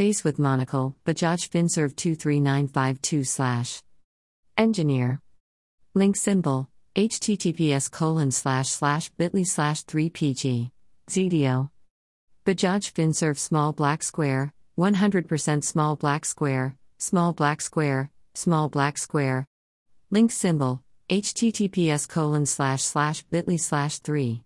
Face with monocle, Bajaj Finserv 23952 slash. Engineer. Link symbol, https colon slash slash bit.ly slash 3pg. ZDO. Bajaj Finserv small black square, 100% small black square, small black square, small black square. Link symbol, https colon slash slash bit.ly slash 3.